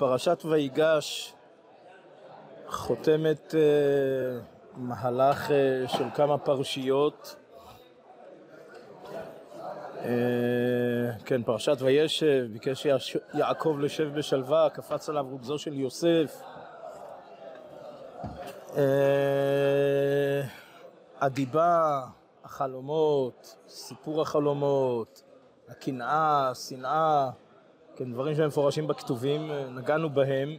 פרשת ויגש חותמת אה, מהלך אה, של כמה פרשיות. אה, כן, פרשת וישב, ביקש יעקב לשב בשלווה, קפץ עליו רוגזו של יוסף. הדיבה, החלומות, סיפור החלומות, הקנאה, השנאה, כן, דברים שמפורשים בכתובים, אה, נגענו בהם.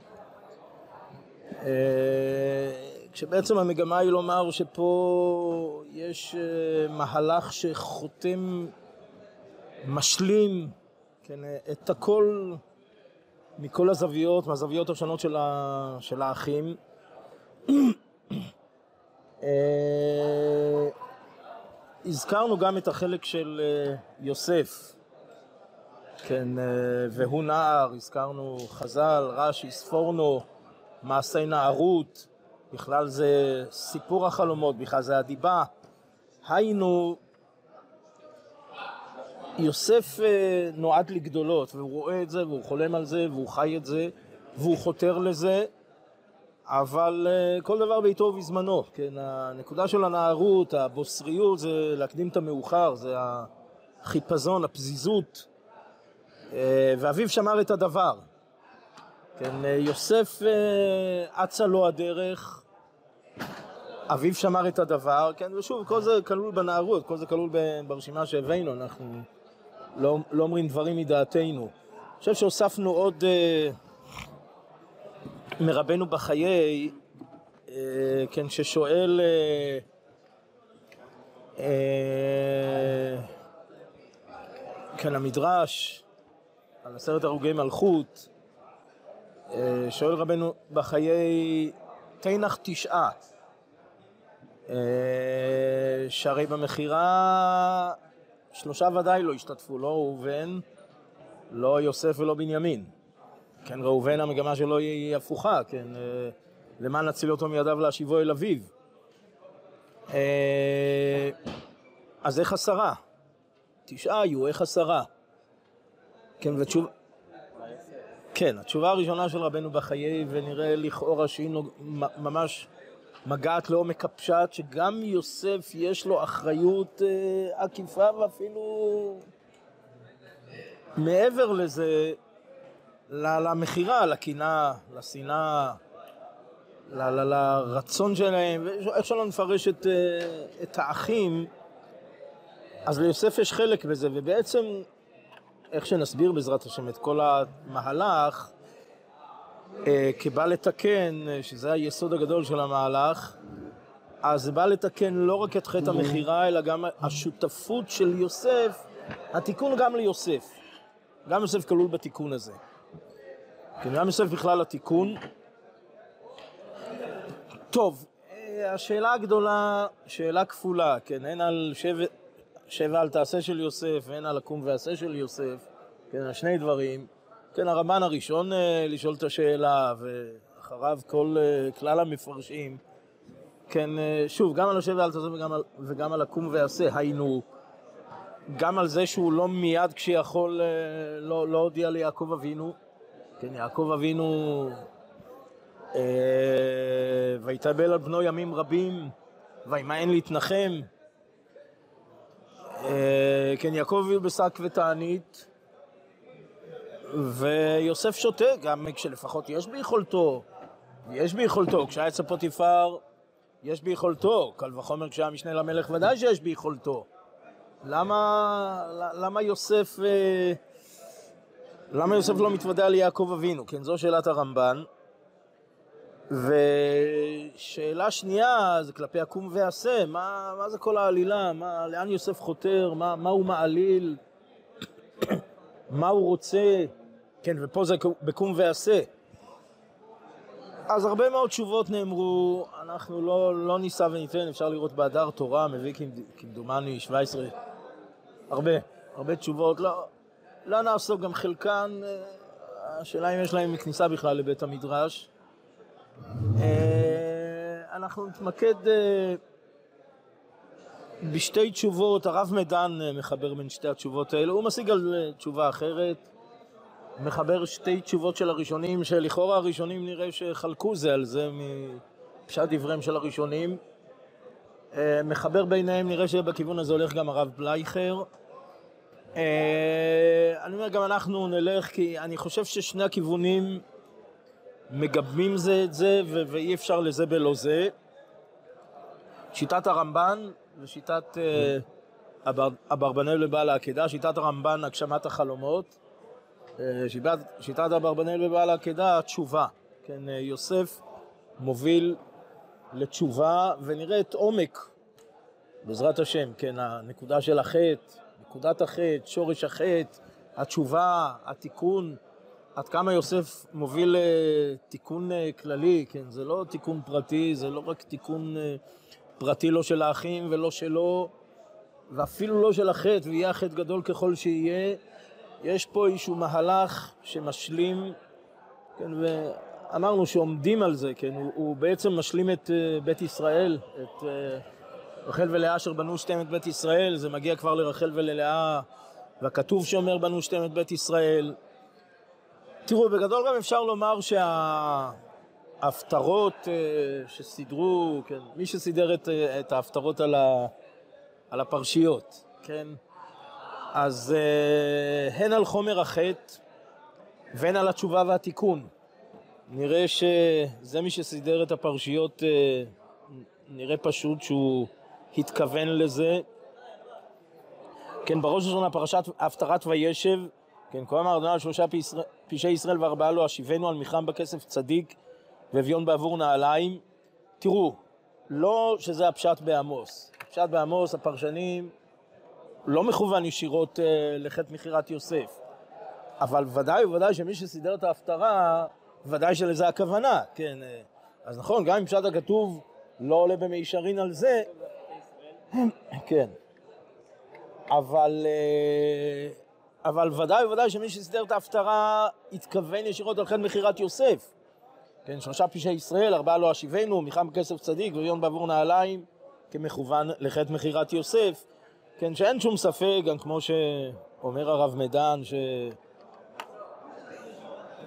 אה, כשבעצם המגמה היא לומר שפה יש אה, מהלך שחותם, משלים, כן, את הכל מכל הזוויות, מהזוויות השונות של, ה, של האחים. הזכרנו גם את החלק של יוסף, כן, אה, והוא נער, הזכרנו חז"ל, רש"י, ספורנו, מעשי נערות, בכלל זה סיפור החלומות, בכלל זה הדיבה. היינו, יוסף אה, נועד לגדולות, והוא רואה את זה, והוא חולם על זה, והוא חי את זה, והוא חותר לזה, אבל אה, כל דבר בעיתו ובזמנו, כן, הנקודה של הנערות, הבוסריות, זה להקדים את המאוחר, זה החיפזון, הפזיזות, ואביו שמר את הדבר. כן, אה, יוסף אה, אצה לו הדרך, אביו שמר את הדבר, כן, ושוב, כל זה כלול בנערות, כל זה כלול ברשימה שהבאנו, אנחנו לא, לא אומרים דברים מדעתנו. אני חושב שהוספנו עוד אה, מרבנו בחיי, אה, כן, ששואל אה, אה, כן, המדרש על עשרת הרוגי מלכות, אה, שואל רבנו בחיי תנח תשעה, אה, שהרי במכירה שלושה ודאי לא השתתפו, לא ראובן, לא יוסף ולא בנימין. כן, ראובן המגמה שלו היא הפוכה, כן, אה, למען נציל אותו מידיו להשיבו אל אביו. אז איך עשרה? תשעה היו, איך עשרה? כן, ותשוב... כן, התשובה הראשונה של רבנו בחיי, ונראה לכאורה שהיא נוג... ממש מגעת לעומק הפשט, שגם יוסף יש לו אחריות אה, עקיפה ואפילו מעבר לזה, למכירה, לקנאה, לשנאה, לרצון שלהם, ואיך שלא נפרש את, אה, את האחים, אז ליוסף יש חלק בזה, ובעצם איך שנסביר בעזרת השם את כל המהלך, אה, כבא לתקן, אה, שזה היסוד הגדול של המהלך, אז זה בא לתקן לא רק את חטא המכירה, אלא גם השותפות של יוסף, התיקון גם ליוסף. גם יוסף כלול בתיקון הזה. כן, גם יוסף בכלל התיקון. טוב, אה, השאלה הגדולה, שאלה כפולה, כן, הן על שבע, שבע אל תעשה של יוסף, והן על הקום ועשה של יוסף, כן, על שני דברים. כן, הרמב"ן הראשון אה, לשאול את השאלה, ואחריו כל אה, כלל המפרשים. כן, אה, שוב, גם על השבע אל תעשה וגם על, וגם על הקום ועשה, היינו, גם על זה שהוא לא מיד כשיכול, אה, לא, לא הודיע ליעקב אבינו. כן, יעקב אבינו אה, ויתאבל על בנו ימים רבים, וימאן להתנחם. אה, כן, יעקב בשק ותענית, ויוסף שותה, גם כשלפחות יש ביכולתו, יש ביכולתו, כשהיה אצל פוטיפר, יש ביכולתו, קל וחומר כשהיה משנה למלך ודאי שיש ביכולתו. למה, למה יוסף, אה, למה יוסף לא מתוודע ליעקב אבינו? כן, זו שאלת הרמב"ן. ושאלה שנייה זה כלפי הקום ועשה, מה, מה זה כל העלילה, מה, לאן יוסף חותר, מה, מה הוא מעליל, מה הוא רוצה, כן, ופה זה בקום ועשה. אז הרבה מאוד תשובות נאמרו, אנחנו לא, לא ניסע וניתן, אפשר לראות באדר תורה, מביא כמד- כמדומני 17, הרבה, הרבה תשובות, לא, לא נעסוק, גם חלקן, אה, השאלה אם יש להם כניסה בכלל לבית המדרש. אה, אנחנו נתמקד אה, בשתי תשובות, הרב מדן אה, מחבר בין שתי התשובות האלה, הוא משיג על תשובה אחרת. מחבר שתי תשובות של הראשונים, שלכאורה הראשונים נראה שחלקו זה על זה מפשט דבריהם של הראשונים. מחבר ביניהם, נראה שבכיוון הזה הולך גם הרב בלייכר. אני אומר, גם אנחנו נלך, כי אני חושב ששני הכיוונים מגבים זה את זה, ואי אפשר לזה בלא זה. שיטת הרמב"ן ושיטת uh, אברבנאל לבעל העקדה, שיטת הרמב"ן הגשמת החלומות, uh, שיטת אברבנאל לבעל העקדה התשובה, כן, uh, יוסף מוביל לתשובה ונראה את עומק, בעזרת השם, כן, הנקודה של החטא, נקודת החטא, שורש החטא, התשובה, התיקון, עד כמה יוסף מוביל תיקון כללי, כן, זה לא תיקון פרטי, זה לא רק תיקון פרטי לא של האחים ולא שלו, ואפילו לא של החטא, ויהיה החטא גדול ככל שיהיה, יש פה איזשהו מהלך שמשלים, כן, ואמרנו שעומדים על זה, כן, הוא, הוא בעצם משלים את בית ישראל, את רחל ולאה אשר בנו שתיהם את בית ישראל, זה מגיע כבר לרחל וללאה, והכתוב שאומר בנו שתיהם את בית ישראל. תראו, בגדול גם אפשר לומר שה... ההפטרות אה, שסידרו, כן, מי שסידר את, אה, את ההפטרות על, ה, על הפרשיות, כן, אז אה, הן על חומר החטא והן על התשובה והתיקון. נראה שזה מי שסידר את הפרשיות, נראה פשוט שהוא התכוון לזה. כן, בראש ראשונה פרשת הפטרת וישב, כן, כה אמר אדוני על שלושה פשעי ישראל וארבעה לא אשיבנו על מיכם בכסף צדיק ואביון בעבור נעליים. תראו, לא שזה הפשט בעמוס. הפשט בעמוס, הפרשנים, לא מכוון ישירות uh, לחטא מכירת יוסף. אבל ודאי וודאי שמי שסידר את ההפטרה, ודאי שלזה הכוונה, כן. Uh, אז נכון, גם אם פשט הכתוב לא עולה במישרין על זה, כן. אבל, uh, אבל ודאי וודאי שמי שסידר את ההפטרה התכוון ישירות על חטא מכירת יוסף. כן, שלושה פשעי ישראל, ארבעה לא אשיבנו, מיחם כסף צדיק ויון בעבור נעליים, כמכוון לחטא מכירת יוסף. כן, שאין שום ספק, גם כמו שאומר הרב מדן,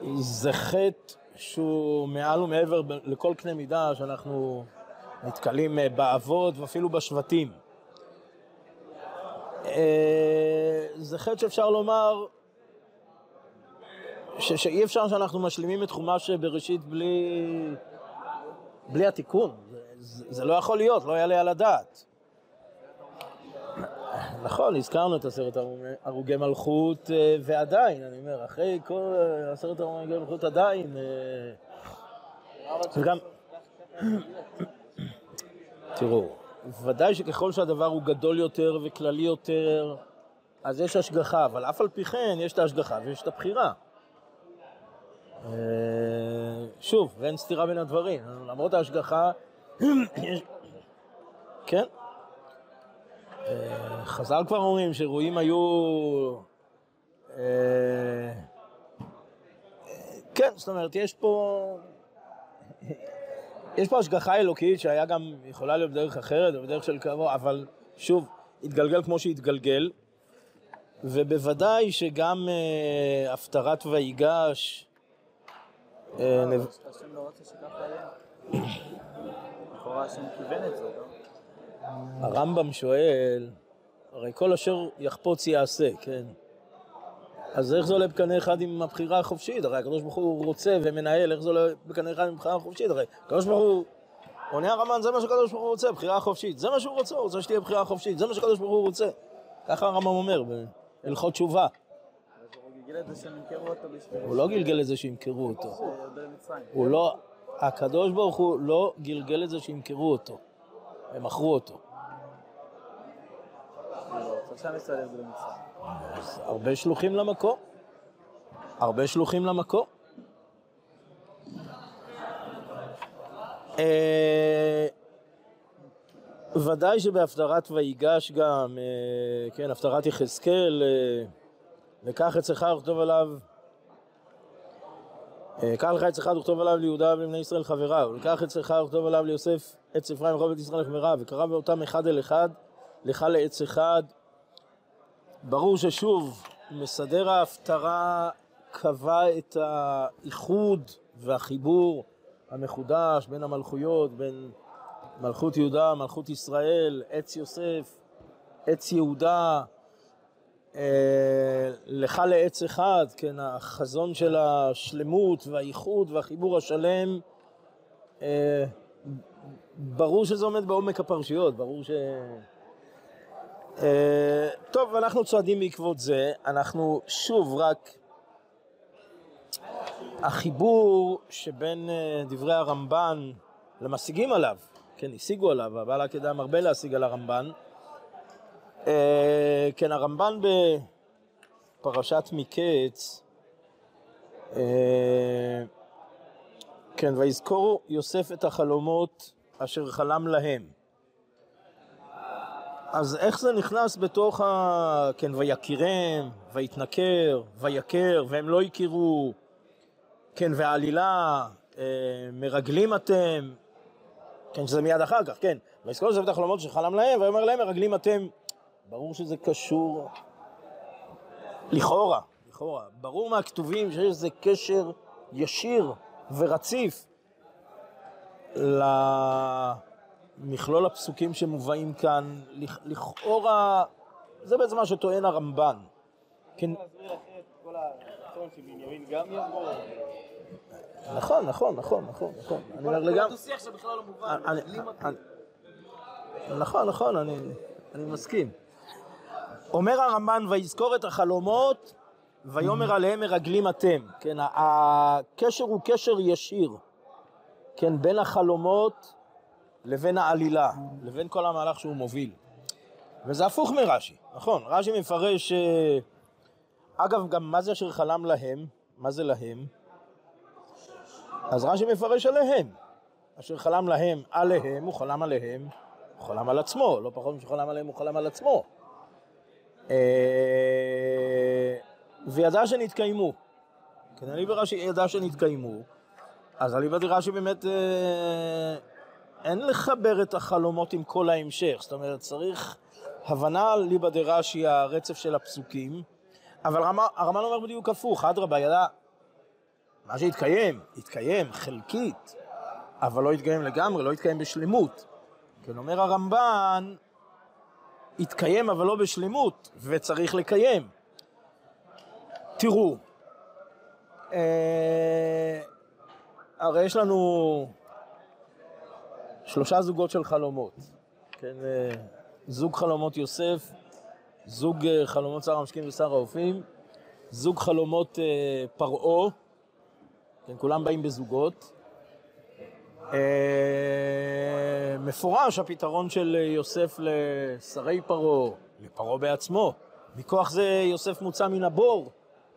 שזה חטא שהוא מעל ומעבר לכל קנה מידה שאנחנו נתקלים אה, באבות ואפילו בשבטים. אה, זה חטא שאפשר לומר ש, שאי אפשר שאנחנו משלימים את חומש בראשית בלי, בלי התיקון. זה, זה לא יכול להיות, לא יעלה על הדעת. נכון, הזכרנו את עשרת הרוגי מלכות, אה, ועדיין, אני אומר, אחרי כל עשרת הרוגי מלכות עדיין, אה, וגם... תראו, ודאי שככל שהדבר הוא גדול יותר וכללי יותר, אז יש השגחה, אבל אף על פי כן יש את ההשגחה ויש את הבחירה. אה, שוב, ואין סתירה בין הדברים, למרות ההשגחה, כן. אה, חז"ל כבר אומרים שרועים היו... אה, כן, זאת אומרת, יש פה... יש פה השגחה אלוקית שהיה גם, יכולה להיות בדרך אחרת, בדרך של קרוב, אבל שוב, התגלגל כמו שהתגלגל, ובוודאי שגם הפטרת ויגש, אה, זה, לא? הרמב"ם שואל, הרי כל אשר יחפוץ יעשה, כן? אז איך זה עולה בקנה אחד עם הבחירה החופשית? הרי הקדוש ברוך הוא רוצה ומנהל, איך זה עולה בקנה אחד עם הבחירה החופשית? הרי הקדוש ברוך הוא, עונה הרמב"ן, זה מה שקדוש ברוך הוא רוצה, בחירה חופשית. זה מה שהוא רוצה, הוא רוצה שתהיה בחירה חופשית, זה מה שקדוש ברוך הוא רוצה. ככה הרמב"ם אומר בהלכות תשובה. הוא לא גלגל את זה שימכרו אותו. הוא לא... הקדוש ברוך הוא לא גלגל את זה שימכרו אותו. הם מכרו אותו. הרבה שלוחים למקום. הרבה שלוחים למקום. אה, ודאי שבהפטרת ויגש גם, אה, כן, הפטרת יחזקאל, אה, וקח עצך וכתוב עליו אה, קח לך עצך וכתוב עליו ליהודה ולבני ישראל חבריו, וקח עצך וכתוב עליו ליוסף עץ אפרים בית ישראל חבריו, וקרא באותם אחד אל אחד, לך לעץ אחד. ברור ששוב, מסדר ההפטרה קבע את האיחוד והחיבור המחודש בין המלכויות, בין מלכות יהודה, מלכות ישראל, עץ יוסף, עץ יהודה, אה, לך לעץ אחד, כן, החזון של השלמות והאיחוד והחיבור השלם, אה, ברור שזה עומד בעומק הפרשיות, ברור ש... אה, טוב, אנחנו צועדים בעקבות זה, אנחנו שוב רק החיבור שבין אה, דברי הרמב"ן למשיגים עליו, כן, השיגו עליו, הבעל העקדה מרבה להשיג על הרמב"ן. אה, כן, הרמב"ן בפרשת מקץ, כן, ויזכור יוסף את החלומות אשר חלם להם. אז איך זה נכנס בתוך ה... כן, ויקירם, ויתנכר, ויכר, והם לא הכירו, כן, והעלילה, אה, מרגלים אתם, כן, שזה מיד אחר כך, כן. ויזכור יוסף את החלומות שחלם להם, ויאמר להם, מרגלים אתם. ברור שזה קשור, לכאורה, לכאורה. ברור מהכתובים שיש איזה קשר ישיר ורציף למכלול הפסוקים שמובאים כאן. לכאורה, זה בעצם מה שטוען הרמב"ן. כן. נכון, נכון, נכון, נכון, נכון. אני אומר לגמרי... נכון, נכון, אני מסכים. אומר הרמב"ן, ויזכור את החלומות, ויאמר עליהם מרגלים אתם. כן, הקשר הוא קשר ישיר, כן, בין החלומות לבין העלילה, לבין כל המהלך שהוא מוביל. וזה הפוך מרש"י, נכון, רש"י מפרש, אה, אגב, גם מה זה אשר חלם להם? מה זה להם? אז רש"י מפרש עליהם. אשר חלם להם עליהם, הוא חלם עליהם, הוא חלם על עצמו, לא פחות משהוא חלם עליהם, הוא חלם על עצמו. אה, וידע שנתקיימו. כן, אני ורש"י ידע שנתקיימו, אז אליבא דרש"י באמת אה, אין לחבר את החלומות עם כל ההמשך, זאת אומרת צריך הבנה אליבא דרש"י הרצף של הפסוקים, אבל הרמב"ן אומר בדיוק הפוך, אדרבה, ידע מה שהתקיים, התקיים חלקית, אבל לא התקיים לגמרי, לא התקיים בשלמות. כן, אומר הרמב"ן, התקיים אבל לא בשלמות, וצריך לקיים. תראו, אה, הרי יש לנו שלושה זוגות של חלומות, כן, אה, זוג חלומות יוסף, זוג אה, חלומות שר המשקים ושר האופים, זוג חלומות אה, פרעה, כן, כולם באים בזוגות. מפורש הפתרון של יוסף לשרי פרעה, לפרעה בעצמו. מכוח זה יוסף מוצא מן הבור,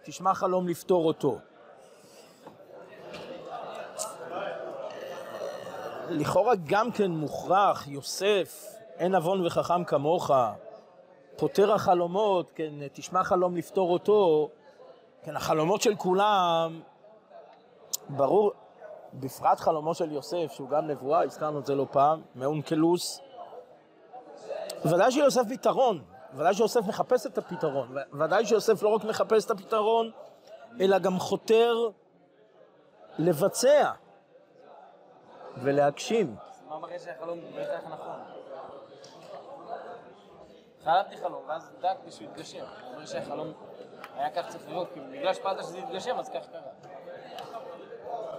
תשמע חלום לפתור אותו. לכאורה גם כן מוכרח, יוסף, אין נבון וחכם כמוך, פותר החלומות, כן, תשמע חלום לפתור אותו, כן, החלומות של כולם, ברור, בפרט חלומו של יוסף, שהוא גם נבואה, הזכרנו את זה לא פעם, מאונקלוס. ודאי שיוסף פתרון, ודאי שיוסף מחפש את הפתרון, ודאי שיוסף לא רק מחפש את הפתרון, אלא גם חותר לבצע ולהגשים. מה מראה שהחלום בהכרח נכון? חלמתי חלום, ואז דאגתי שהוא יתגשם. הוא אומר שהחלום היה כך צריך לראות, כי בגלל שפעלת שזה יתגשם, אז כך קרה.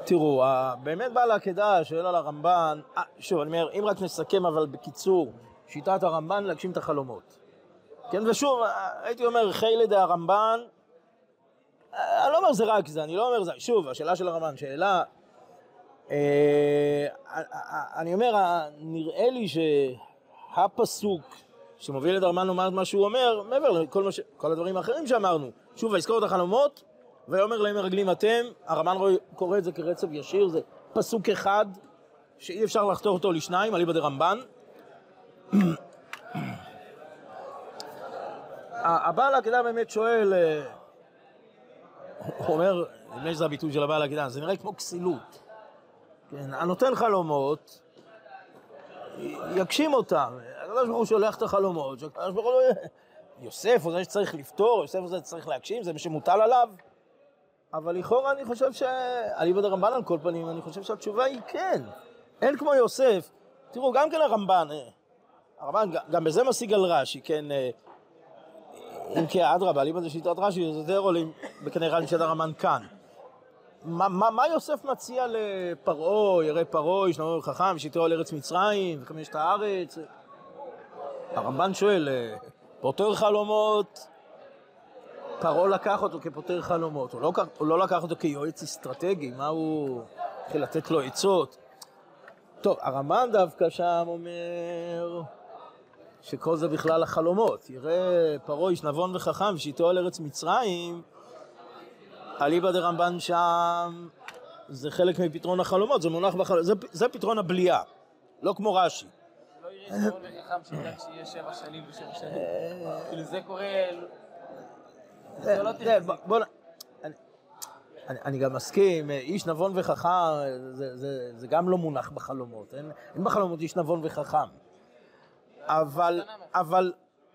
תראו, באמת בעל העקדה שואל על הרמב"ן, אה, שוב, אני אומר, אם רק נסכם אבל בקיצור, שיטת הרמב"ן להגשים את החלומות. כן, ושוב, הייתי אומר, חיילי דה הרמב"ן, אה, אני לא אומר זה רק זה, אני לא אומר זה, שוב, השאלה של הרמב"ן, שאלה, אה, אני אומר, נראה לי שהפסוק שמוביל את הרמב"ן לומר את מה שהוא אומר, מעבר לכל ש... כל הדברים האחרים שאמרנו, שוב, ויזכור את החלומות, ויאמר להם מרגלים אתם, הרמב"ן קורא את זה כרצף ישיר, זה פסוק אחד שאי אפשר לחתור אותו לשניים, אליבא דרמב"ן. הבעל העקידה באמת שואל, אה, הוא אומר, נדמה שזה הביטוי של הבעל העקידה, זה נראה כמו כסילות. כן, הנותן חלומות, יגשים אותם. הקדוש ברוך הוא שולח את החלומות, שהקדוש ברוך הוא לא... יוסף הוא זה שצריך לפתור, יוסף הוא זה שצריך להגשים, זה מה שמוטל עליו. אבל לכאורה אני חושב ש... אליבא דרמב"ן על כל פנים, אני חושב שהתשובה היא כן. אין כמו יוסף. תראו, גם כן הרמב"ן, אה, הרמב"ן גם בזה משיג על רש"י, כן, אה, אם כי אדרבה, אליבא דשיטת רש"י, זה יותר עולים בקנה אחד של הרמב"ן כאן. מה, מה, מה יוסף מציע לפרעה, ירא פרעה, ישנאו חכם, שיתרו על ארץ מצרים, וחמשת הארץ? הרמב"ן שואל, אה, פותר חלומות, פרעה לקח אותו כפותר חלומות, הוא לא, הוא לא לקח אותו כיועץ אסטרטגי, מה הוא התחיל לתת לו עצות? טוב, הרמב"ן דווקא שם אומר שכל זה בכלל החלומות. יראה פרעה איש נבון וחכם, שאיתו על ארץ מצרים, אליבא דרמב"ן שם זה חלק מפתרון החלומות, זה מונח בחלומות, זה, זה פתרון הבליעה, לא כמו רש"י. לא יראה נבון וחכם שידע כשיהיה שבע שנים ושבע שנים. כאילו זה קורה... זה לא. בוא נ... אני, אני גם מסכים, איש נבון וחכם, זה, זה, זה גם לא מונח בחלומות, אין, אין בחלומות איש נבון וחכם. אבל, אבל,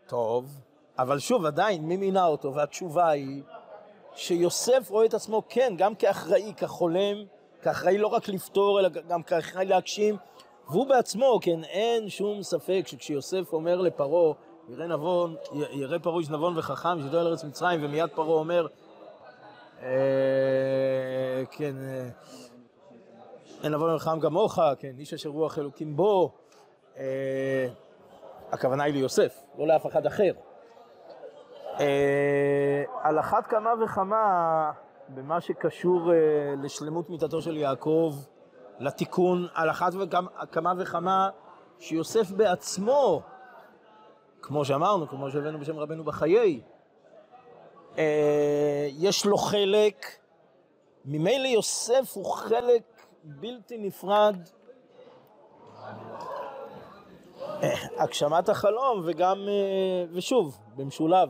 טוב, אבל שוב, עדיין, מי מינה אותו? והתשובה היא שיוסף רואה את עצמו, כן, גם כאחראי, כחולם, כאחראי לא רק לפתור, אלא גם כאחראי להגשים, והוא בעצמו, כן, אין שום ספק שכשיוסף אומר לפרעה, יראה נבון, יראה פרעה איש נבון וחכם, שידוע על ארץ מצרים, ומיד פרעה אומר, אה, כן, אה, אין נבון וחכם כמוך, כן, איש אשר רוח אלוקים בו, אה, הכוונה היא ליוסף, לא לאף אחד אחר. על אחת כמה וכמה במה שקשור לשלמות מיתתו של יעקב, לתיקון, על אחת וכמה וכמה שיוסף בעצמו, כמו שאמרנו, כמו שהבאנו בשם רבנו בחיי, יש לו חלק, ממילא יוסף הוא חלק בלתי נפרד. הגשמת החלום וגם, ושוב, במשולב,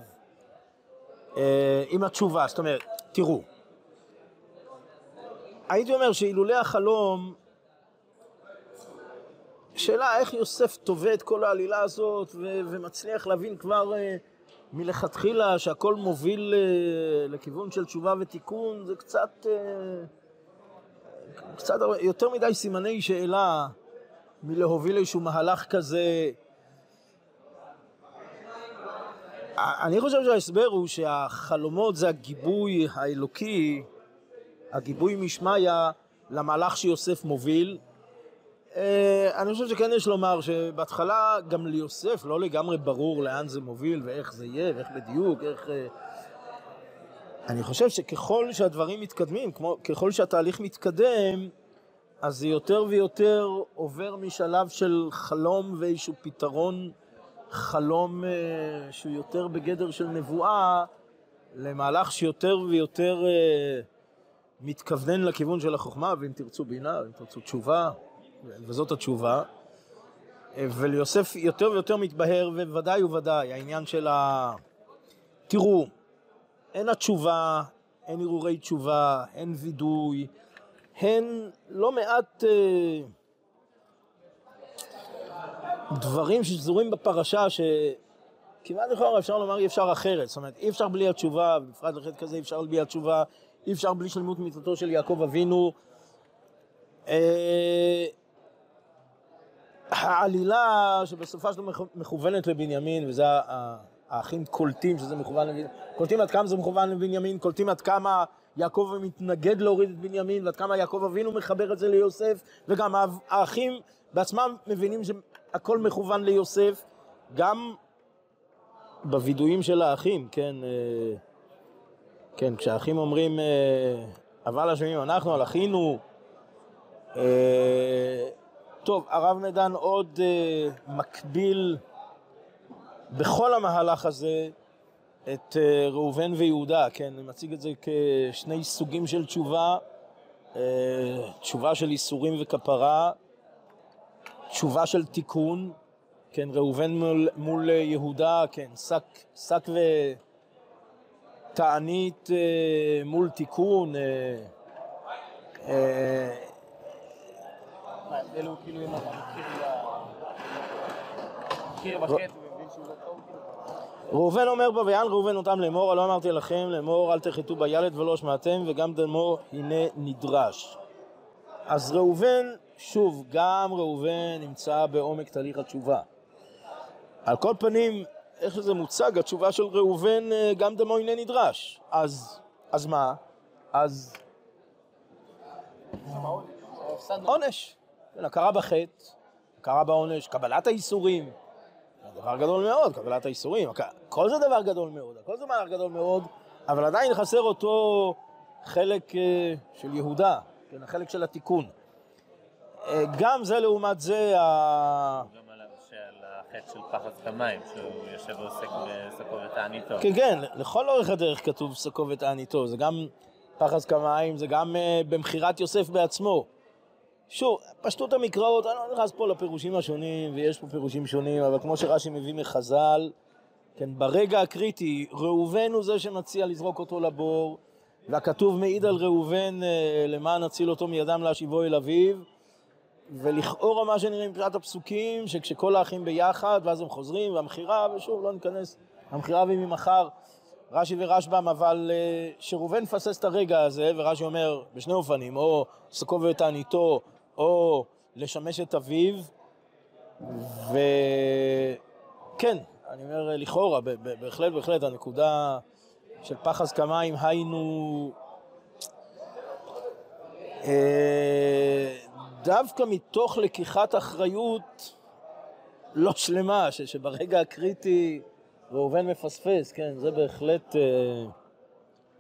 עם התשובה, זאת אומרת, תראו, הייתי אומר שאילולא החלום, שאלה איך יוסף תובע את כל העלילה הזאת ו- ומצליח להבין כבר uh, מלכתחילה שהכל מוביל uh, לכיוון של תשובה ותיקון, זה קצת, uh, קצת יותר מדי סימני שאלה מלהוביל איזשהו מהלך כזה. אני חושב שההסבר הוא שהחלומות זה הגיבוי האלוקי הגיבוי משמיא למהלך שיוסף מוביל. אה, אני חושב שכן יש לומר שבהתחלה גם ליוסף לא לגמרי ברור לאן זה מוביל ואיך זה יהיה ואיך בדיוק, איך... אה, אני חושב שככל שהדברים מתקדמים, כמו, ככל שהתהליך מתקדם, אז זה יותר ויותר עובר משלב של חלום ואיזשהו פתרון חלום אה, שהוא יותר בגדר של נבואה, למהלך שיותר ויותר אה, מתכוונן לכיוון של החוכמה, ואם תרצו בינה, אם תרצו תשובה, וזאת התשובה. וליוסף יותר ויותר מתבהר, וודאי וודאי, העניין של ה... תראו, אין התשובה, אין הרהורי תשובה, אין וידוי, הן לא מעט אה, דברים ששזורים בפרשה, שכמעט לכאורה אפשר לומר אי אפשר אחרת. זאת אומרת, אי אפשר בלי התשובה, בפרט לחטא כזה אי אפשר בלי התשובה. אי אפשר בלי שלמות מיתתו של יעקב אבינו. אה, העלילה שבסופה שלו מכוונת לבנימין, וזה האחים קולטים שזה מכוון לבנימין, קולטים עד כמה זה מכוון לבנימין, קולטים עד כמה יעקב מתנגד להוריד את בנימין, ועד כמה יעקב אבינו מחבר את זה ליוסף, וגם האחים בעצמם מבינים שהכל מכוון ליוסף, גם בווידויים של האחים, כן, אה, כן, כשהאחים אומרים, אה, אבל אשמים אנחנו על אחינו, אה, טוב, הרב נדן עוד מקביל בכל המהלך הזה את ראובן ויהודה, כן, אני מציג את זה כשני סוגים של תשובה, תשובה של איסורים וכפרה, תשובה של תיקון, כן, ראובן מול, מול יהודה, כן, שק, שק ו... תענית אה, מול תיקון. אה, אה, ההבדל הוא כאילו אם אתה מכיר בחטא ומבין שהוא לא טוב? ראובן אומר בה, ויען ראובן אותם לאמור, הלא אמרתי לכם לאמור, אל תחטאו בילד ולא שמעתם, וגם דמו הנה נדרש. אז ראובן, שוב, גם ראובן נמצא בעומק תהליך התשובה. על כל פנים, איך שזה מוצג, התשובה של ראובן, אה, גם דמו הנה נדרש. אז, אז מה? אז עונש. כן, הכרה בחטא, הכרה בעונש, קבלת האיסורים. דבר גדול מאוד, קבלת האיסורים. כל זה דבר גדול מאוד, הכל זה דבר גדול מאוד, אבל עדיין חסר אותו חלק אה, של יהודה, כן, החלק של התיקון. אה, גם זה לעומת זה. גם על החטא של פחד כמים, שהוא יושב ועוסק בשקו ותעניתו. כן, כן, לכל אורך הדרך כתוב שקו ותעניתו, זה גם פחז כמים, זה גם uh, במכירת יוסף בעצמו. שוב, פשטות המקראות, אני לא נכנס פה לפירושים השונים, ויש פה פירושים שונים, אבל כמו שרש"י מביא מחז"ל, כן, ברגע הקריטי, ראובן הוא זה שמציע לזרוק אותו לבור, והכתוב מעיד על ראובן uh, למען נציל אותו מידם להשיבו אל אביו, ולכאורה מה שנראה מבחינת הפסוקים, שכשכל האחים ביחד, ואז הם חוזרים, והמכירה, ושוב, לא ניכנס, המכירה וממחר, רש"י ורשב"ם, אבל אה, שראובן מפסס את הרגע הזה, ורש"י אומר בשני אופנים, או שקו ותעניתו, או לשמש את אביו, וכן, אני אומר לכאורה, בהחלט, בהחלט, הנקודה של פחז כמים, היינו... דווקא מתוך לקיחת אחריות לא שלמה, שברגע הקריטי ראובן מפספס, כן, זה בהחלט אה,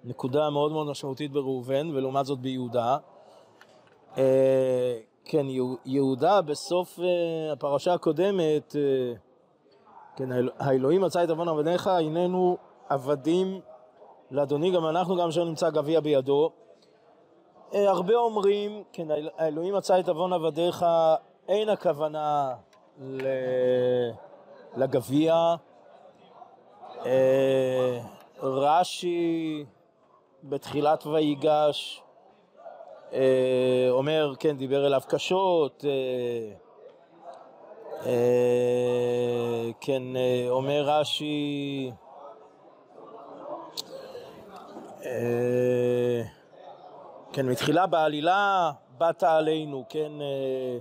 נקודה מאוד מאוד משמעותית בראובן, ולעומת זאת ביהודה. אה, כן, יהודה בסוף אה, הפרשה הקודמת, אה, כן, האלוהים מצא את עוון עבדיך, הננו עבדים לאדוני, גם אנחנו, גם אשר נמצא גביע בידו. אה, הרבה אומרים, כן, האלוהים מצא את עוון עבדיך, אין הכוונה לגביע. אה, רש"י בתחילת ויגש אה, אומר, כן, דיבר אליו קשות, כן, אומר רש"י, כן, מתחילה בעלילה באת עלינו, כן, אה,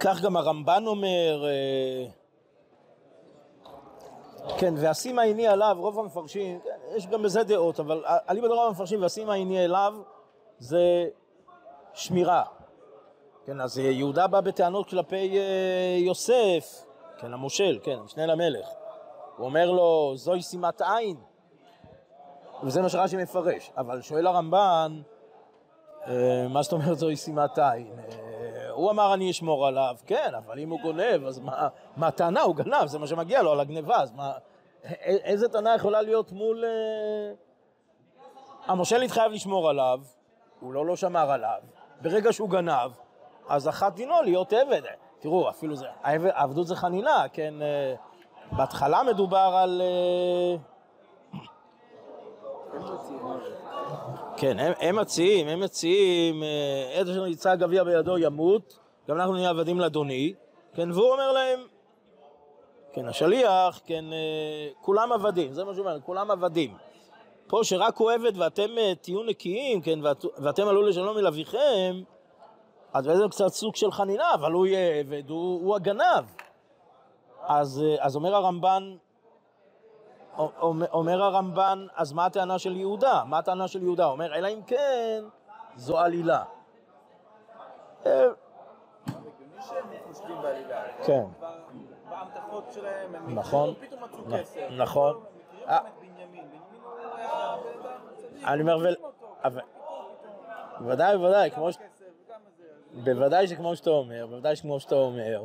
כך גם הרמב"ן אומר, אה, כן, ואשימה עיני עליו, רוב המפרשים, כן, יש גם בזה דעות, אבל אליבא דרוב המפרשים ואשימה עיני אליו זה שמירה. כן, אז יהודה בא בטענות כלפי אה, יוסף, כן, המושל, כן, המשנה למלך. הוא אומר לו, זוהי שימת עין. וזה מה שרש"י מפרש. אבל שואל הרמב"ן, אה, מה זאת אומרת זוהי שימת עין? אה, הוא אמר אני אשמור עליו, כן, אבל אם הוא גונב, אז מה, מה הטענה? הוא גנב, זה מה שמגיע לו על הגניבה, אז מה, איזה טענה יכולה להיות מול... אה, המושל התחייב לשמור עליו, הוא לא לא שמר עליו, ברגע שהוא גנב, אז אחת דינו להיות עבד. תראו, אפילו זה, העבדות זה חנינה, כן? בהתחלה מדובר על... כן, הם, הם מציעים, הם מציעים, איזה שנמצא גביע בידו ימות, גם אנחנו נהיה עבדים לאדוני, כן, והוא אומר להם, כן, השליח, כן, אה, כולם עבדים, זה מה שהוא אומר, כולם עבדים. פה שרק הוא עבד ואתם אה, תהיו נקיים, כן, ואת, ואתם עלו לשלום אל אביכם, אז זה קצת סוג של חנינה, אבל הוא יהיה עבד, הוא, הוא הגנב. אז, אה, אז אומר הרמב"ן, אומר הרמב"ן, אז מה הטענה של יהודה? מה הטענה של יהודה? אומר, אלא אם כן, זו עלילה. אה, כן. בהמתחות שלהם, הם נכון, פתאום מצאו כסף. נכון. אה. אני אומר, בוודאי, בוודאי, כמו ש... בוודאי שכמו שאתה אומר, בוודאי שכמו שאתה אומר,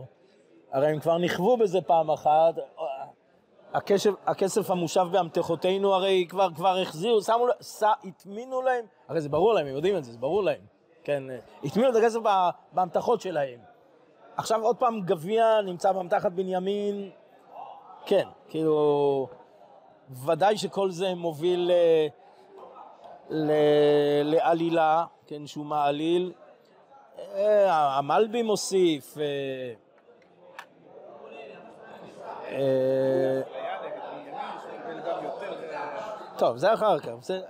הרי הם כבר נכוו בזה פעם אחת, הכסף, הכסף המושב באמתחותינו הרי כבר, כבר החזירו, שמו, הטמינו להם, הרי זה ברור להם, הם יודעים את זה, זה ברור להם, כן, הטמינו את הכסף באמתחות שלהם. עכשיו עוד פעם גביע נמצא באמתחת בנימין, כן, כאילו, ודאי שכל זה מוביל ל, ל, לעלילה, כן, שהוא מעליל. אה, המלבי מוסיף, אה, אה, טוב, זה אחר כך. זה,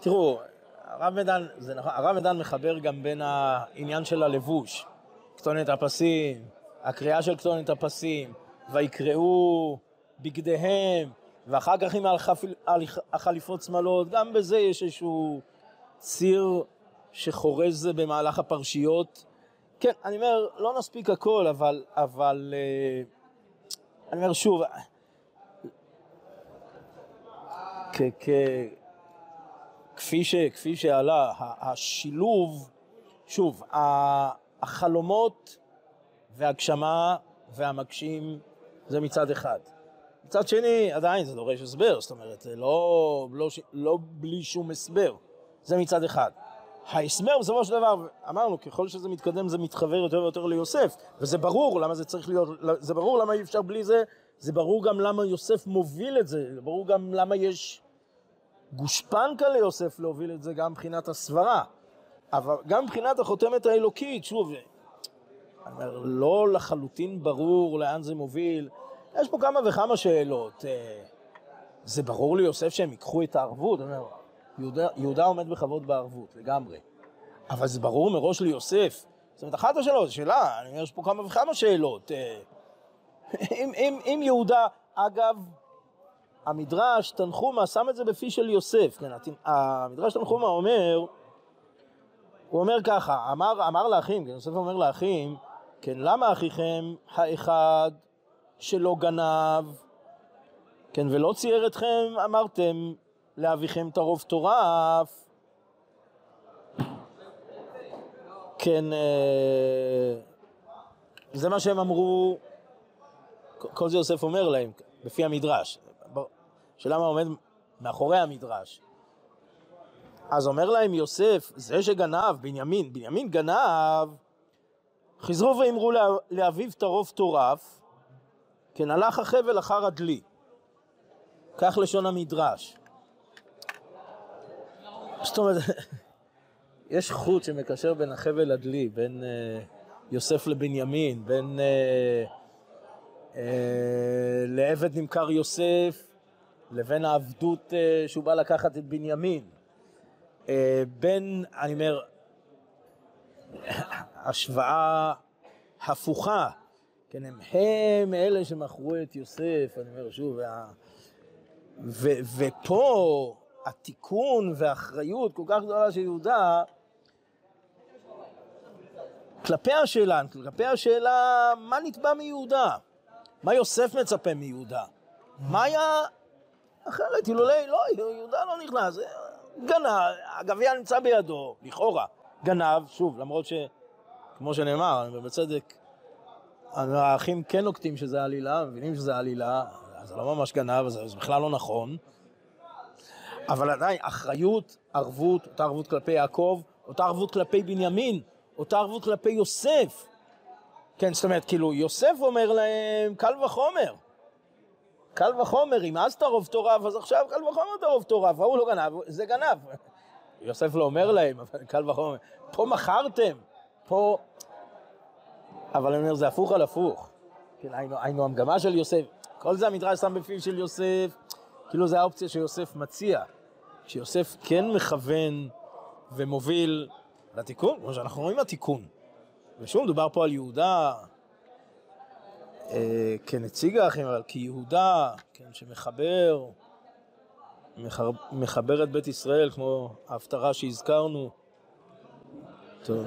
תראו, הרב מדן, זה נכון, הרב מדן מחבר גם בין העניין של הלבוש, כתונת הפסים, הקריאה של כתונת הפסים, ויקראו בגדיהם, ואחר כך עם החליפות שמאלות, גם בזה יש איזשהו ציר שחורז במהלך הפרשיות. כן, אני אומר, לא נספיק הכל, אבל, אבל אה, אני אומר שוב, כ, כ, כפי, ש, כפי שעלה, השילוב, שוב, החלומות והגשמה והמגשים זה מצד אחד. מצד שני, עדיין זה דורש הסבר, זאת אומרת, זה לא, לא, לא בלי שום הסבר, זה מצד אחד. ההסבר בסופו של דבר, אמרנו, ככל שזה מתקדם זה מתחבר יותר ויותר ליוסף, וזה ברור למה זה צריך להיות, זה ברור למה אי אפשר בלי זה, זה ברור גם למה יוסף מוביל את זה, זה ברור גם למה יש גושפנקה ליוסף להוביל את זה גם מבחינת הסברה, אבל גם מבחינת החותמת האלוקית, שוב, אומר, לא לחלוטין ברור לאן זה מוביל, יש פה כמה וכמה שאלות. אה, זה ברור ליוסף שהם ייקחו את הערבות, אומר, יהודה, יהודה עומד בכבוד בערבות, לגמרי. אבל זה ברור מראש ליוסף. זאת אומרת, אחת השאלות, שאלה, אני אומר, יש פה כמה וכמה שאלות. אה, אם, אם, אם יהודה, אגב, המדרש תנחומה שם את זה בפי של יוסף, כן, המדרש תנחומה אומר, הוא אומר ככה, אמר, אמר לאחים, כן, יוסף אומר לאחים, כן, למה אחיכם האחד שלא גנב, כן, ולא צייר אתכם, אמרתם לאביכם טרוף טורף, כן, אה, זה מה שהם אמרו, כל זה יוסף אומר להם, לפי המדרש. שאלה מה עומד מאחורי המדרש. אז אומר להם יוסף, זה שגנב, בנימין, בנימין גנב, חזרו ואמרו לאביו טרוף טורף, כן הלך החבל אחר הדלי. כך לשון המדרש. זאת אומרת, יש חוט שמקשר בין החבל לדלי, בין uh, יוסף לבנימין, בין uh, uh, לעבד נמכר יוסף לבין העבדות uh, שהוא בא לקחת את בנימין. Uh, בין, אני אומר, השוואה הפוכה, כן, הם, הם אלה שמכרו את יוסף, אני אומר שוב, וה, ו, ופה התיקון והאחריות כל כך גדולה של יהודה, כלפי השאלה, כלפי השאלה מה נתבע מיהודה, מה יוסף מצפה מיהודה, מה היה אחרת, אילולא, לא, יהודה לא נכנס, גנב, הגביע נמצא בידו, לכאורה, גנב, שוב, למרות שכמו שנאמר, בצדק, האחים כן נוקטים שזה עלילה, מבינים שזה עלילה, זה לא ממש גנב, זה, זה בכלל לא נכון. אבל עדיין, אחריות, ערבות, אותה ערבות כלפי יעקב, אותה ערבות כלפי בנימין, אותה ערבות כלפי יוסף. כן, זאת אומרת, כאילו, יוסף אומר להם, קל וחומר. קל וחומר, אם אז תרוב תורף, אז עכשיו קל וחומר תרוב תורף, ההוא לא גנב, זה גנב. יוסף לא אומר להם, אבל קל וחומר. פה מכרתם, פה... אבל אני אומר, זה הפוך על הפוך. כן, היינו, היינו המגמה של יוסף. כל זה המדרש שם בפיו של יוסף, כאילו זה האופציה שיוסף מציע. שיוסף כן מכוון ומוביל לתיקון, כמו שאנחנו רואים התיקון. ושוב, מדובר פה על יהודה כנציג האחים, אבל כיהודה, כן, שמחבר, מחבר, מחבר את בית ישראל, כמו ההפטרה שהזכרנו. טוב.